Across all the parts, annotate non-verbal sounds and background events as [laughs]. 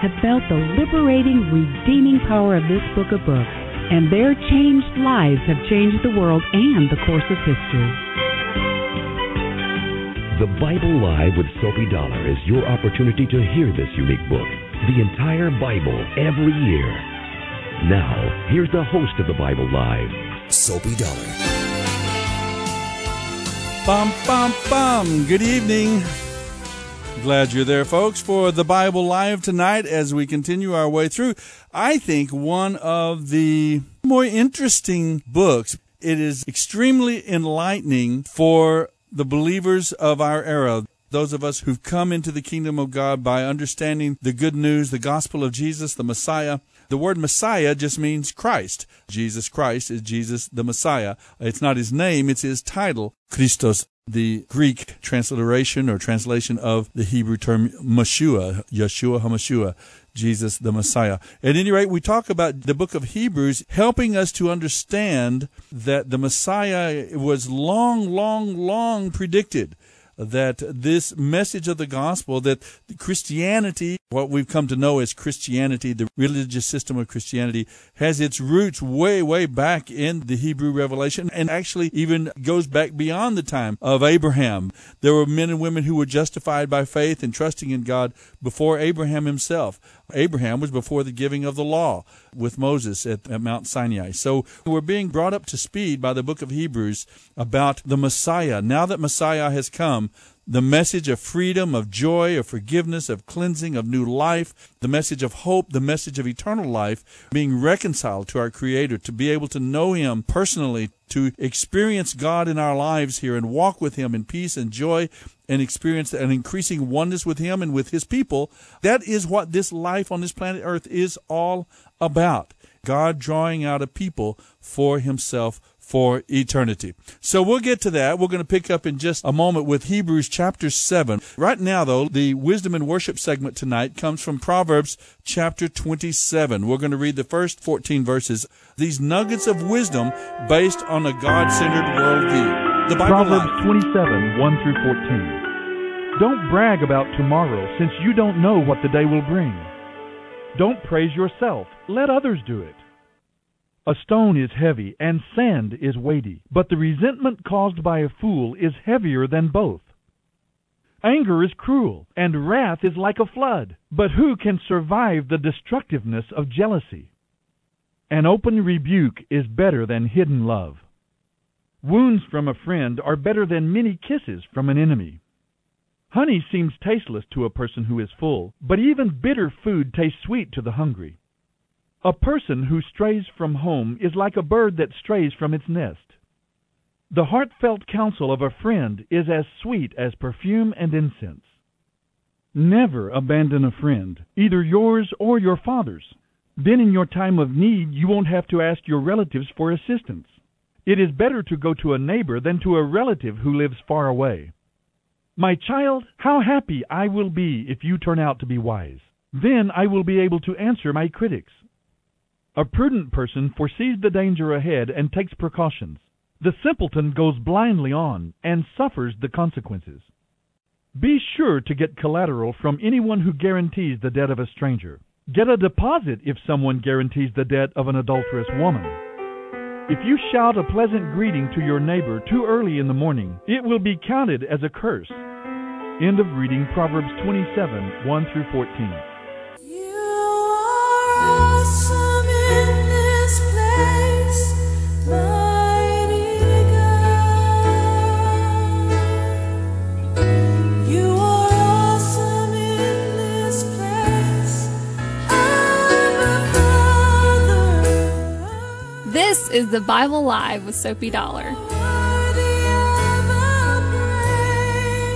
have felt the liberating, redeeming power of this book of books, and their changed lives have changed the world and the course of history. The Bible Live with Soapy Dollar is your opportunity to hear this unique book, the entire Bible, every year. Now, here's the host of the Bible Live, Soapy Dollar. Bum, bum, bum. Good evening. Glad you're there, folks, for the Bible Live tonight as we continue our way through. I think one of the more interesting books. It is extremely enlightening for the believers of our era. Those of us who've come into the kingdom of God by understanding the good news, the gospel of Jesus, the Messiah. The word Messiah just means Christ. Jesus Christ is Jesus the Messiah. It's not his name, it's his title, Christos the Greek transliteration or translation of the Hebrew term Meshua, Yeshua HaMashua, Jesus the Messiah. At any rate, we talk about the book of Hebrews helping us to understand that the Messiah was long, long, long predicted that this message of the gospel, that Christianity, what we've come to know as Christianity, the religious system of Christianity, has its roots way, way back in the Hebrew revelation and actually even goes back beyond the time of Abraham. There were men and women who were justified by faith and trusting in God before Abraham himself. Abraham was before the giving of the law with Moses at, at, Mount Sinai. So we're being brought up to speed by the book of Hebrews about the Messiah. Now that Messiah has come, the message of freedom, of joy, of forgiveness, of cleansing, of new life, the message of hope, the message of eternal life, being reconciled to our Creator, to be able to know Him personally, to experience God in our lives here and walk with Him in peace and joy and experience an increasing oneness with Him and with His people. That is what this life on this planet Earth is all about. God drawing out a people for Himself for eternity. So we'll get to that. We're going to pick up in just a moment with Hebrews chapter 7. Right now, though, the wisdom and worship segment tonight comes from Proverbs chapter 27. We're going to read the first 14 verses. These nuggets of wisdom based on a God-centered worldview. The Bible Proverbs 27, 1 through 14. Don't brag about tomorrow since you don't know what the day will bring. Don't praise yourself. Let others do it. A stone is heavy, and sand is weighty, but the resentment caused by a fool is heavier than both. Anger is cruel, and wrath is like a flood, but who can survive the destructiveness of jealousy? An open rebuke is better than hidden love. Wounds from a friend are better than many kisses from an enemy. Honey seems tasteless to a person who is full, but even bitter food tastes sweet to the hungry. A person who strays from home is like a bird that strays from its nest. The heartfelt counsel of a friend is as sweet as perfume and incense. Never abandon a friend, either yours or your father's. Then in your time of need you won't have to ask your relatives for assistance. It is better to go to a neighbor than to a relative who lives far away. My child, how happy I will be if you turn out to be wise. Then I will be able to answer my critics. A prudent person foresees the danger ahead and takes precautions. The simpleton goes blindly on and suffers the consequences. Be sure to get collateral from anyone who guarantees the debt of a stranger. Get a deposit if someone guarantees the debt of an adulterous woman. If you shout a pleasant greeting to your neighbor too early in the morning, it will be counted as a curse. End of reading Proverbs 27 1 through 14. This is the Bible Live with Soapy Dollar.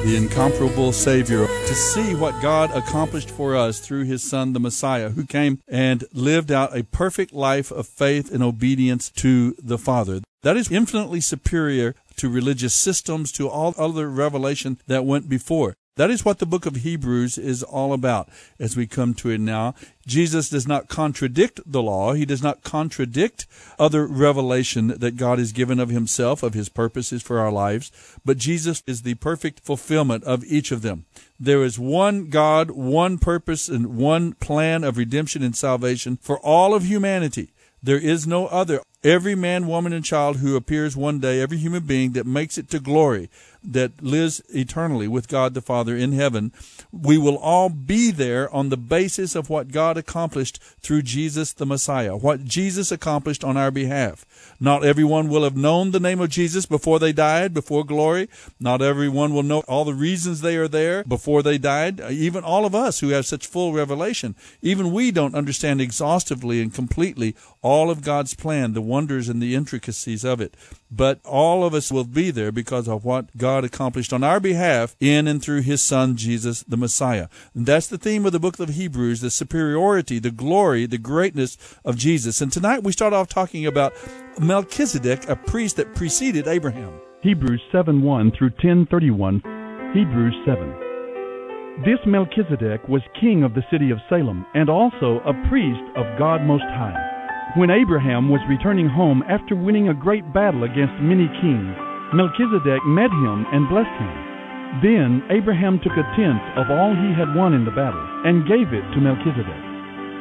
The incomparable Savior, to see what God accomplished for us through His Son, the Messiah, who came and lived out a perfect life of faith and obedience to the Father. That is infinitely superior to religious systems, to all other revelation that went before. That is what the book of Hebrews is all about as we come to it now. Jesus does not contradict the law. He does not contradict other revelation that God has given of himself, of his purposes for our lives, but Jesus is the perfect fulfillment of each of them. There is one God, one purpose, and one plan of redemption and salvation for all of humanity. There is no other. Every man, woman, and child who appears one day, every human being that makes it to glory, that lives eternally with God the Father in heaven, we will all be there on the basis of what God accomplished through Jesus the Messiah, what Jesus accomplished on our behalf. Not everyone will have known the name of Jesus before they died, before glory. Not everyone will know all the reasons they are there before they died. Even all of us who have such full revelation, even we don't understand exhaustively and completely all of God's plan, the wonders and the intricacies of it. But all of us will be there because of what God accomplished on our behalf in and through His Son, Jesus the Messiah. And that's the theme of the book of Hebrews, the superiority, the glory, the greatness of Jesus. And tonight we start off talking about Melchizedek, a priest that preceded Abraham. Hebrews 7 1 through 1031. Hebrews 7. This Melchizedek was king of the city of Salem and also a priest of God Most High. When Abraham was returning home after winning a great battle against many kings, Melchizedek met him and blessed him. Then Abraham took a tenth of all he had won in the battle and gave it to Melchizedek.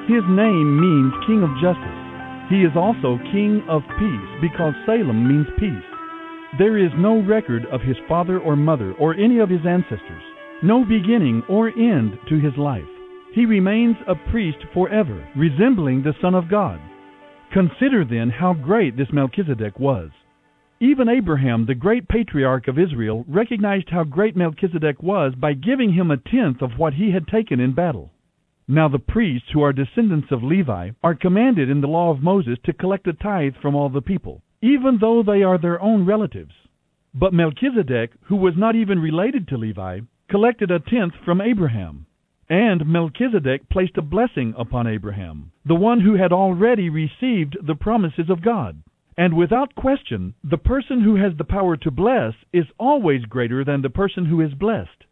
His name means King of Justice. He is also King of Peace because Salem means peace. There is no record of his father or mother or any of his ancestors, no beginning or end to his life. He remains a priest forever, resembling the Son of God. Consider then how great this Melchizedek was. Even Abraham, the great patriarch of Israel, recognized how great Melchizedek was by giving him a tenth of what he had taken in battle. Now the priests, who are descendants of Levi, are commanded in the law of Moses to collect a tithe from all the people, even though they are their own relatives. But Melchizedek, who was not even related to Levi, collected a tenth from Abraham. And Melchizedek placed a blessing upon Abraham, the one who had already received the promises of God. And without question, the person who has the power to bless is always greater than the person who is blessed.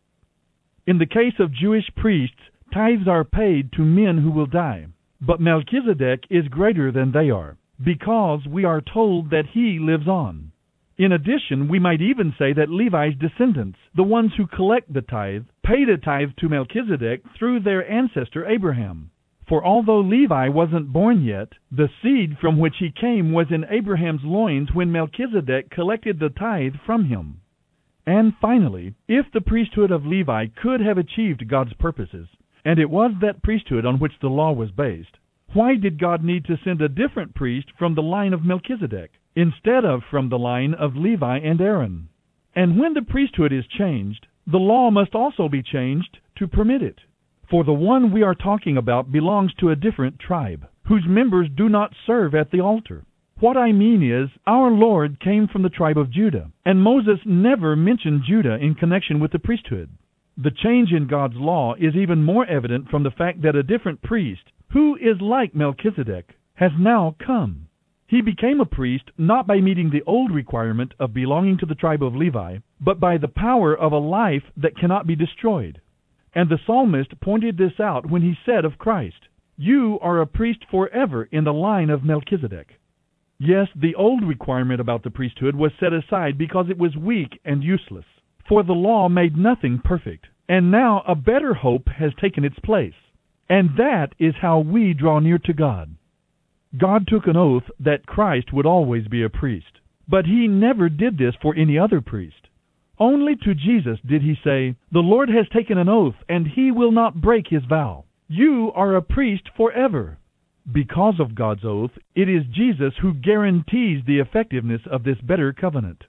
In the case of Jewish priests, tithes are paid to men who will die. But Melchizedek is greater than they are, because we are told that he lives on. In addition, we might even say that Levi's descendants, the ones who collect the tithe, paid a tithe to Melchizedek through their ancestor Abraham. For although Levi wasn't born yet, the seed from which he came was in Abraham's loins when Melchizedek collected the tithe from him. And finally, if the priesthood of Levi could have achieved God's purposes, and it was that priesthood on which the law was based, why did God need to send a different priest from the line of Melchizedek, instead of from the line of Levi and Aaron? And when the priesthood is changed, the law must also be changed to permit it. For the one we are talking about belongs to a different tribe, whose members do not serve at the altar. What I mean is, our Lord came from the tribe of Judah, and Moses never mentioned Judah in connection with the priesthood. The change in God's law is even more evident from the fact that a different priest, who is like Melchizedek, has now come. He became a priest not by meeting the old requirement of belonging to the tribe of Levi, but by the power of a life that cannot be destroyed. And the psalmist pointed this out when he said of Christ, You are a priest forever in the line of Melchizedek. Yes, the old requirement about the priesthood was set aside because it was weak and useless, for the law made nothing perfect. And now a better hope has taken its place. And that is how we draw near to God. God took an oath that Christ would always be a priest, but he never did this for any other priest. Only to Jesus did he say, The Lord has taken an oath, and he will not break his vow. You are a priest forever. Because of God's oath, it is Jesus who guarantees the effectiveness of this better covenant.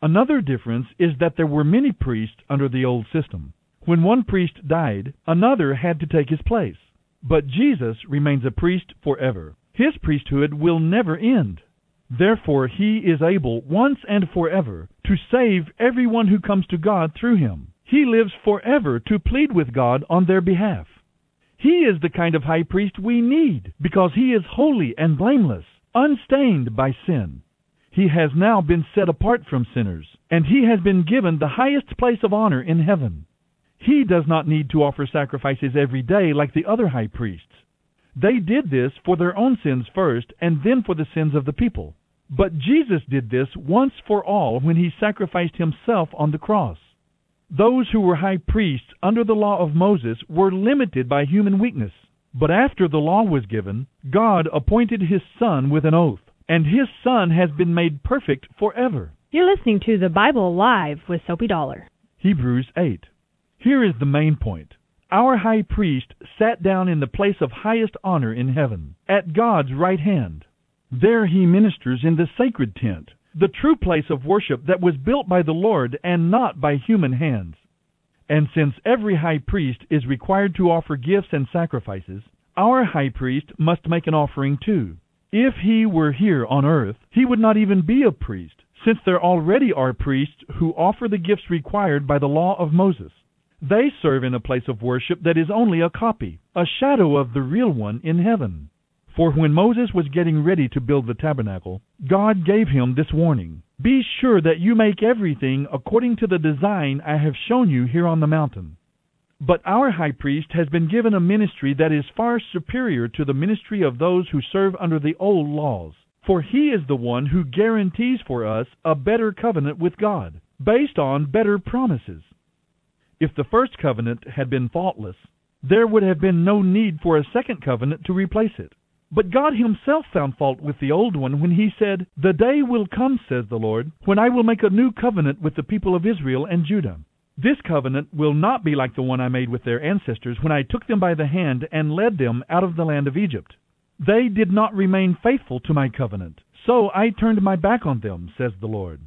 Another difference is that there were many priests under the old system. When one priest died, another had to take his place. But Jesus remains a priest forever. His priesthood will never end. Therefore, he is able once and forever to save everyone who comes to God through him. He lives forever to plead with God on their behalf. He is the kind of high priest we need because he is holy and blameless, unstained by sin. He has now been set apart from sinners, and he has been given the highest place of honor in heaven. He does not need to offer sacrifices every day like the other high priests. They did this for their own sins first, and then for the sins of the people. But Jesus did this once for all when he sacrificed himself on the cross. Those who were high priests under the law of Moses were limited by human weakness. But after the law was given, God appointed his Son with an oath, and his Son has been made perfect forever. You're listening to the Bible Live with Soapy Dollar. Hebrews 8. Here is the main point. Our high priest sat down in the place of highest honor in heaven, at God's right hand. There he ministers in the sacred tent, the true place of worship that was built by the Lord and not by human hands. And since every high priest is required to offer gifts and sacrifices, our high priest must make an offering too. If he were here on earth, he would not even be a priest, since there already are priests who offer the gifts required by the law of Moses. They serve in a place of worship that is only a copy, a shadow of the real one in heaven. For when Moses was getting ready to build the tabernacle, God gave him this warning Be sure that you make everything according to the design I have shown you here on the mountain. But our high priest has been given a ministry that is far superior to the ministry of those who serve under the old laws. For he is the one who guarantees for us a better covenant with God, based on better promises. If the first covenant had been faultless, there would have been no need for a second covenant to replace it. But God Himself found fault with the old one when He said, The day will come, says the Lord, when I will make a new covenant with the people of Israel and Judah. This covenant will not be like the one I made with their ancestors when I took them by the hand and led them out of the land of Egypt. They did not remain faithful to my covenant, so I turned my back on them, says the Lord.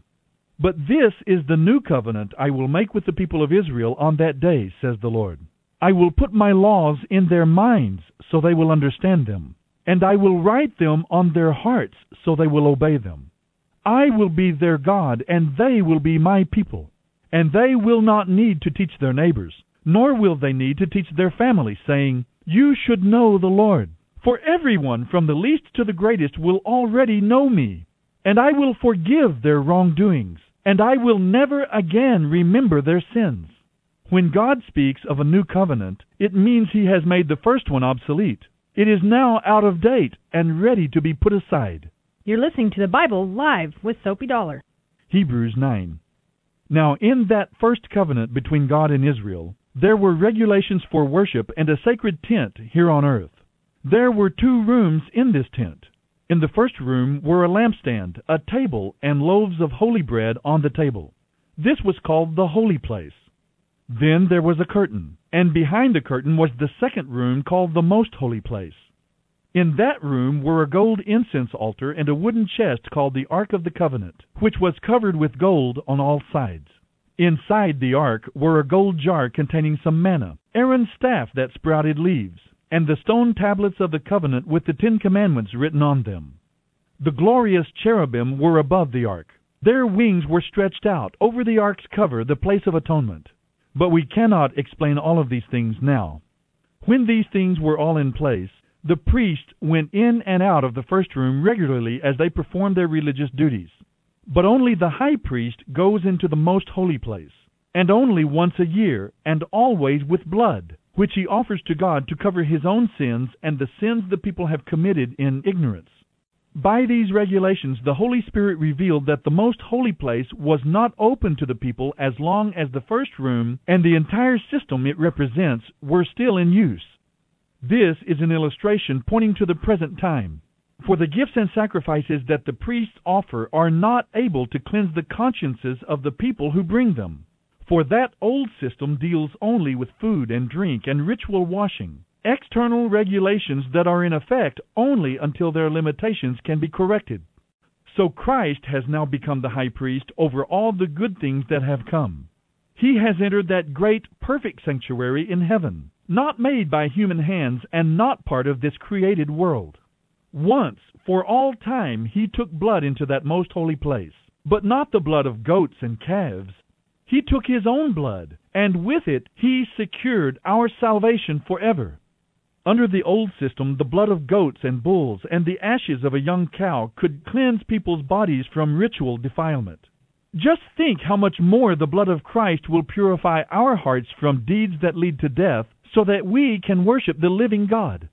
But this is the new covenant I will make with the people of Israel on that day, says the Lord. I will put my laws in their minds so they will understand them, and I will write them on their hearts so they will obey them. I will be their God, and they will be my people. And they will not need to teach their neighbors, nor will they need to teach their families, saying, You should know the Lord. For everyone from the least to the greatest will already know me, and I will forgive their wrongdoings and I will never again remember their sins. When God speaks of a new covenant, it means he has made the first one obsolete. It is now out of date and ready to be put aside. You're listening to the Bible live with Soapy Dollar. Hebrews 9. Now, in that first covenant between God and Israel, there were regulations for worship and a sacred tent here on earth. There were two rooms in this tent. In the first room were a lampstand, a table, and loaves of holy bread on the table. This was called the holy place. Then there was a curtain, and behind the curtain was the second room called the most holy place. In that room were a gold incense altar and a wooden chest called the Ark of the Covenant, which was covered with gold on all sides. Inside the ark were a gold jar containing some manna, Aaron's staff that sprouted leaves, and the stone tablets of the covenant with the Ten Commandments written on them. The glorious cherubim were above the ark. Their wings were stretched out over the ark's cover, the place of atonement. But we cannot explain all of these things now. When these things were all in place, the priests went in and out of the first room regularly as they performed their religious duties. But only the high priest goes into the most holy place, and only once a year, and always with blood. Which he offers to God to cover his own sins and the sins the people have committed in ignorance. By these regulations, the Holy Spirit revealed that the most holy place was not open to the people as long as the first room and the entire system it represents were still in use. This is an illustration pointing to the present time. For the gifts and sacrifices that the priests offer are not able to cleanse the consciences of the people who bring them. For that old system deals only with food and drink and ritual washing, external regulations that are in effect only until their limitations can be corrected. So Christ has now become the high priest over all the good things that have come. He has entered that great, perfect sanctuary in heaven, not made by human hands and not part of this created world. Once, for all time, he took blood into that most holy place, but not the blood of goats and calves, he took his own blood, and with it he secured our salvation forever. Under the old system, the blood of goats and bulls and the ashes of a young cow could cleanse people's bodies from ritual defilement. Just think how much more the blood of Christ will purify our hearts from deeds that lead to death, so that we can worship the living God.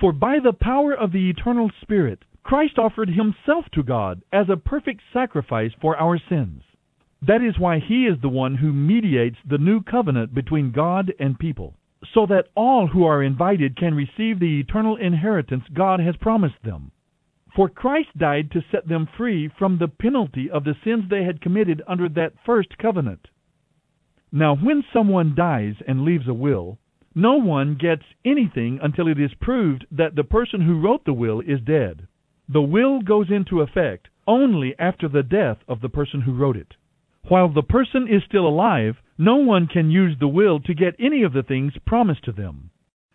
For by the power of the eternal Spirit, Christ offered himself to God as a perfect sacrifice for our sins. That is why he is the one who mediates the new covenant between God and people, so that all who are invited can receive the eternal inheritance God has promised them. For Christ died to set them free from the penalty of the sins they had committed under that first covenant. Now, when someone dies and leaves a will, no one gets anything until it is proved that the person who wrote the will is dead. The will goes into effect only after the death of the person who wrote it. While the person is still alive, no one can use the will to get any of the things promised to them.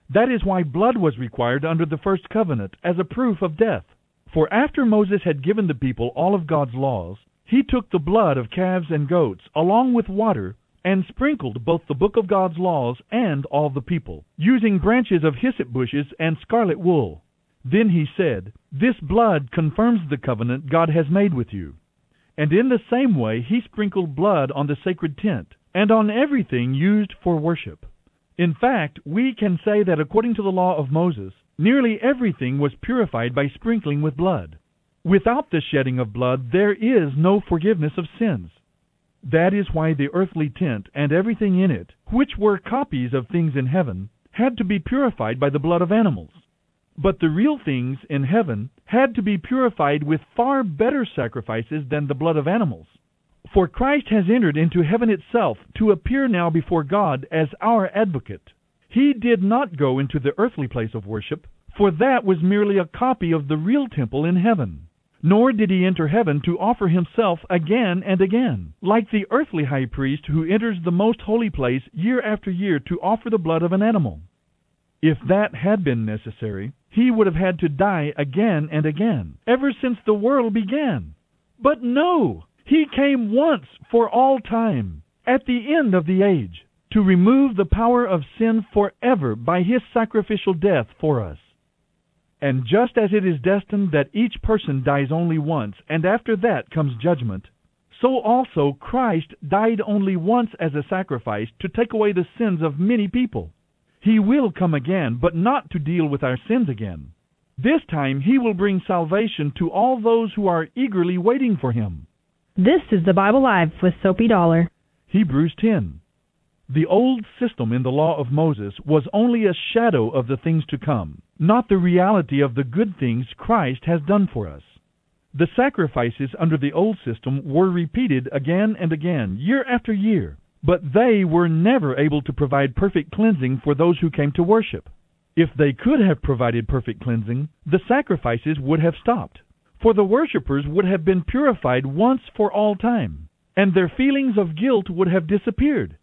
That is why blood was required under the first covenant as a proof of death. For after Moses had given the people all of God's laws, he took the blood of calves and goats, along with water, and sprinkled both the book of God's laws and all the people, using branches of hyssop bushes and scarlet wool. Then he said, This blood confirms the covenant God has made with you. And in the same way he sprinkled blood on the sacred tent, and on everything used for worship. In fact, we can say that according to the law of Moses, nearly everything was purified by sprinkling with blood. Without the shedding of blood, there is no forgiveness of sins. That is why the earthly tent and everything in it, which were copies of things in heaven, had to be purified by the blood of animals. But the real things in heaven had to be purified with far better sacrifices than the blood of animals. For Christ has entered into heaven itself to appear now before God as our advocate. He did not go into the earthly place of worship, for that was merely a copy of the real temple in heaven. Nor did he enter heaven to offer himself again and again, like the earthly high priest who enters the most holy place year after year to offer the blood of an animal. If that had been necessary, he would have had to die again and again, ever since the world began. But no! He came once for all time, at the end of the age, to remove the power of sin forever by his sacrificial death for us. And just as it is destined that each person dies only once, and after that comes judgment, so also Christ died only once as a sacrifice to take away the sins of many people. He will come again, but not to deal with our sins again. This time he will bring salvation to all those who are eagerly waiting for him. This is the Bible Live with Soapy Dollar. Hebrews 10. The old system in the law of Moses was only a shadow of the things to come, not the reality of the good things Christ has done for us. The sacrifices under the old system were repeated again and again, year after year. But they were never able to provide perfect cleansing for those who came to worship. If they could have provided perfect cleansing, the sacrifices would have stopped, for the worshippers would have been purified once for all time, and their feelings of guilt would have disappeared.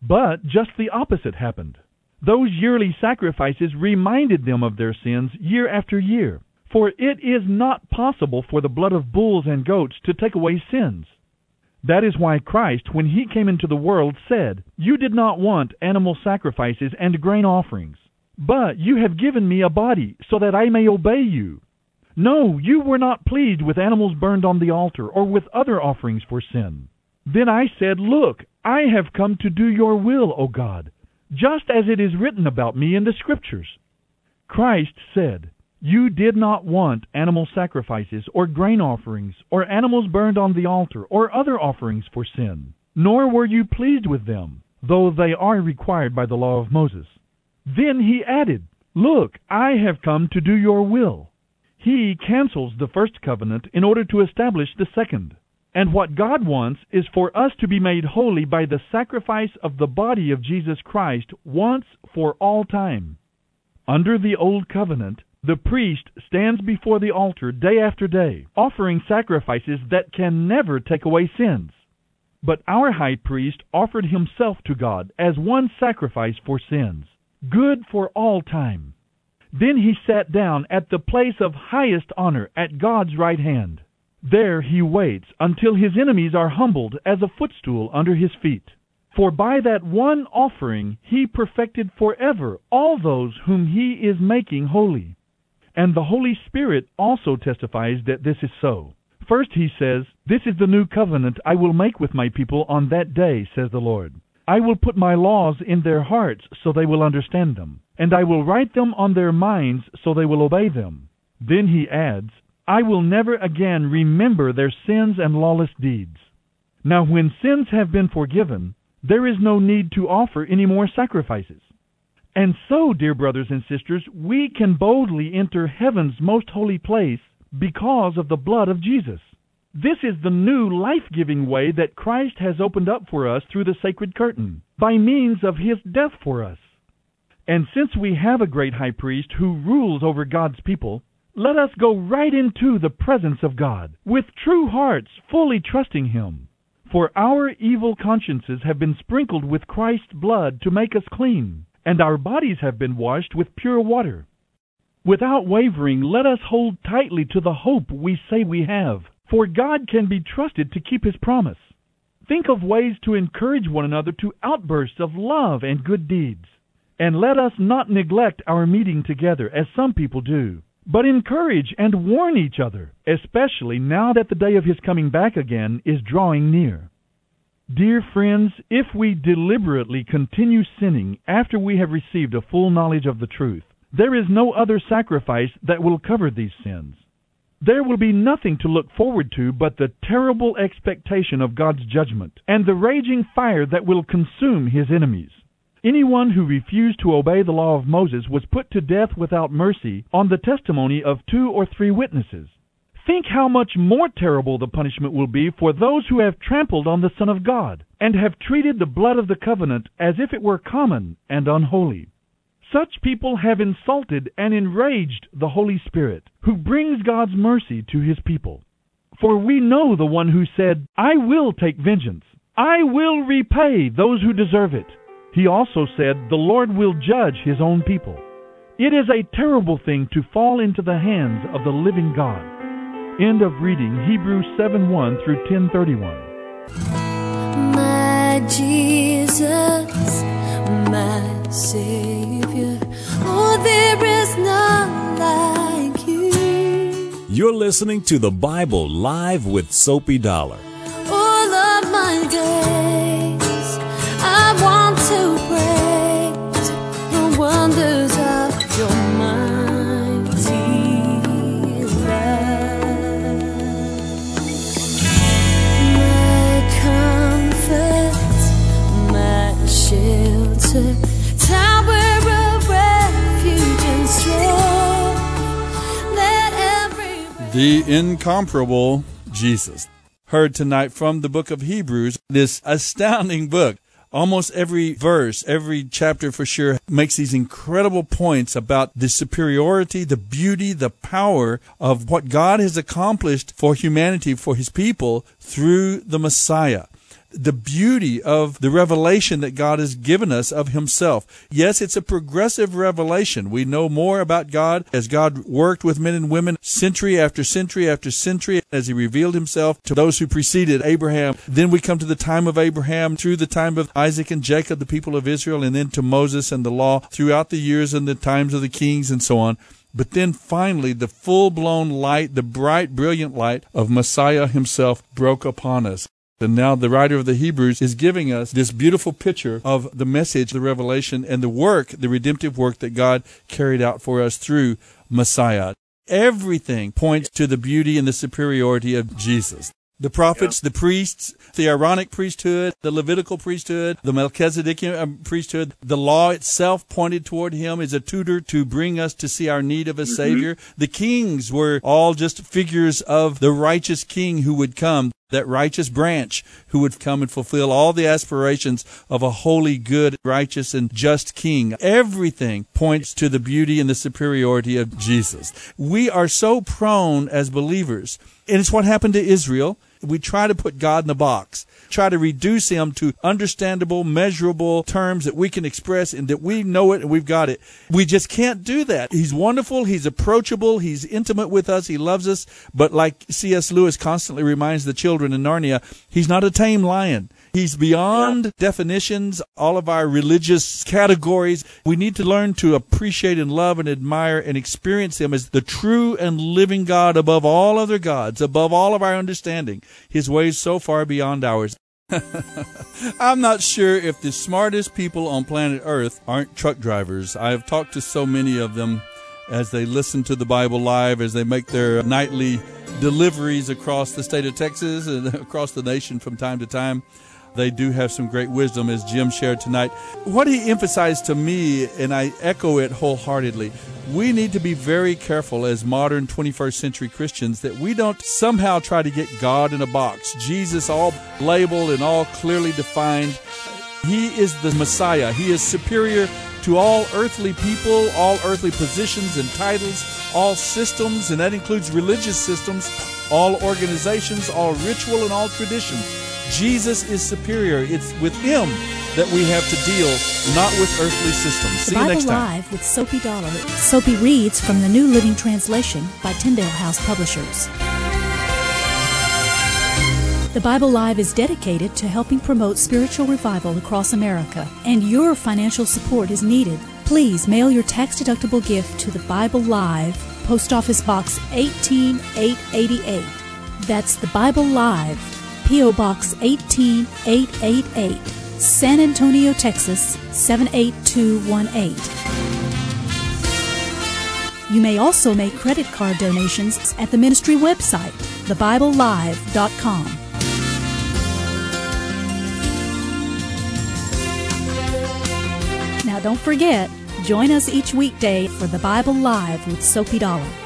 But just the opposite happened. Those yearly sacrifices reminded them of their sins year after year, for it is not possible for the blood of bulls and goats to take away sins. That is why Christ, when he came into the world, said, You did not want animal sacrifices and grain offerings, but you have given me a body, so that I may obey you. No, you were not pleased with animals burned on the altar, or with other offerings for sin. Then I said, Look, I have come to do your will, O God. just as it is written about me in the Scriptures. Christ said, You did not want animal sacrifices, or grain offerings, or animals burned on the altar, or other offerings for sin, nor were you pleased with them, though they are required by the law of Moses. Then he added, Look, I have come to do your will. He cancels the first covenant in order to establish the second. And what God wants is for us to be made holy by the sacrifice of the body of Jesus Christ once for all time. Under the Old Covenant, the priest stands before the altar day after day, offering sacrifices that can never take away sins. But our high priest offered himself to God as one sacrifice for sins, good for all time. Then he sat down at the place of highest honor at God's right hand. There he waits until his enemies are humbled as a footstool under his feet. For by that one offering he perfected forever all those whom he is making holy. And the Holy Spirit also testifies that this is so. First he says, This is the new covenant I will make with my people on that day, says the Lord. I will put my laws in their hearts so they will understand them, and I will write them on their minds so they will obey them. Then he adds, I will never again remember their sins and lawless deeds. Now when sins have been forgiven, there is no need to offer any more sacrifices. And so, dear brothers and sisters, we can boldly enter heaven's most holy place because of the blood of Jesus. This is the new life giving way that Christ has opened up for us through the sacred curtain, by means of his death for us. And since we have a great high priest who rules over God's people, let us go right into the presence of God, with true hearts, fully trusting him. For our evil consciences have been sprinkled with Christ's blood to make us clean, and our bodies have been washed with pure water. Without wavering, let us hold tightly to the hope we say we have, for God can be trusted to keep his promise. Think of ways to encourage one another to outbursts of love and good deeds. And let us not neglect our meeting together, as some people do, but encourage and warn each other, especially now that the day of his coming back again is drawing near. Dear friends, if we deliberately continue sinning after we have received a full knowledge of the truth, there is no other sacrifice that will cover these sins. There will be nothing to look forward to but the terrible expectation of God's judgment and the raging fire that will consume his enemies. Anyone who refused to obey the law of Moses was put to death without mercy on the testimony of two or three witnesses. Think how much more terrible the punishment will be for those who have trampled on the Son of God and have treated the blood of the covenant as if it were common and unholy. Such people have insulted and enraged the Holy Spirit, who brings God's mercy to his people. For we know the one who said, I will take vengeance. I will repay those who deserve it. He also said, The Lord will judge his own people. It is a terrible thing to fall into the hands of the living God. End of reading Hebrews 7 1 through 1031. My Jesus, my Savior, oh, there is none like you. You're listening to the Bible live with Soapy Dollar. The incomparable Jesus. Heard tonight from the book of Hebrews, this astounding book. Almost every verse, every chapter for sure, makes these incredible points about the superiority, the beauty, the power of what God has accomplished for humanity, for his people through the Messiah the beauty of the revelation that God has given us of Himself. Yes, it's a progressive revelation. We know more about God as God worked with men and women century after century after century as He revealed Himself to those who preceded Abraham. Then we come to the time of Abraham, through the time of Isaac and Jacob, the people of Israel, and then to Moses and the law throughout the years and the times of the kings and so on. But then finally, the full blown light, the bright, brilliant light of Messiah Himself broke upon us. And now the writer of the Hebrews is giving us this beautiful picture of the message, the revelation, and the work, the redemptive work that God carried out for us through Messiah. Everything points to the beauty and the superiority of Jesus. The prophets, yeah. the priests, the Aaronic priesthood, the Levitical priesthood, the Melchizedekian um, priesthood, the law itself pointed toward him as a tutor to bring us to see our need of a mm-hmm. savior. The kings were all just figures of the righteous king who would come that righteous branch who would come and fulfill all the aspirations of a holy, good, righteous, and just king. Everything points to the beauty and the superiority of Jesus. We are so prone as believers, and it's what happened to Israel we try to put God in the box, try to reduce him to understandable, measurable terms that we can express and that we know it and we've got it. We just can't do that. He's wonderful. He's approachable. He's intimate with us. He loves us. But like C.S. Lewis constantly reminds the children in Narnia, he's not a tame lion. He's beyond yeah. definitions, all of our religious categories. We need to learn to appreciate and love and admire and experience Him as the true and living God above all other gods, above all of our understanding. His ways so far beyond ours. [laughs] I'm not sure if the smartest people on planet Earth aren't truck drivers. I've talked to so many of them as they listen to the Bible live, as they make their nightly deliveries across the state of Texas and [laughs] across the nation from time to time. They do have some great wisdom, as Jim shared tonight. What he emphasized to me, and I echo it wholeheartedly, we need to be very careful as modern 21st century Christians that we don't somehow try to get God in a box. Jesus all labeled and all clearly defined. He is the Messiah. He is superior to all earthly people, all earthly positions and titles, all systems, and that includes religious systems, all organizations, all ritual, and all traditions. Jesus is superior. It's with Him that we have to deal, not with earthly systems. The See Bible you next time. Live with Soapy Dollar. Soapy reads from the New Living Translation by Tyndale House Publishers. The Bible Live is dedicated to helping promote spiritual revival across America, and your financial support is needed. Please mail your tax deductible gift to the Bible Live, Post Office Box 18888. That's the Bible Live, P.O. Box 18888, San Antonio, Texas 78218. You may also make credit card donations at the ministry website, thebiblelive.com. Now don't forget, join us each weekday for the Bible Live with Soapy Dollar.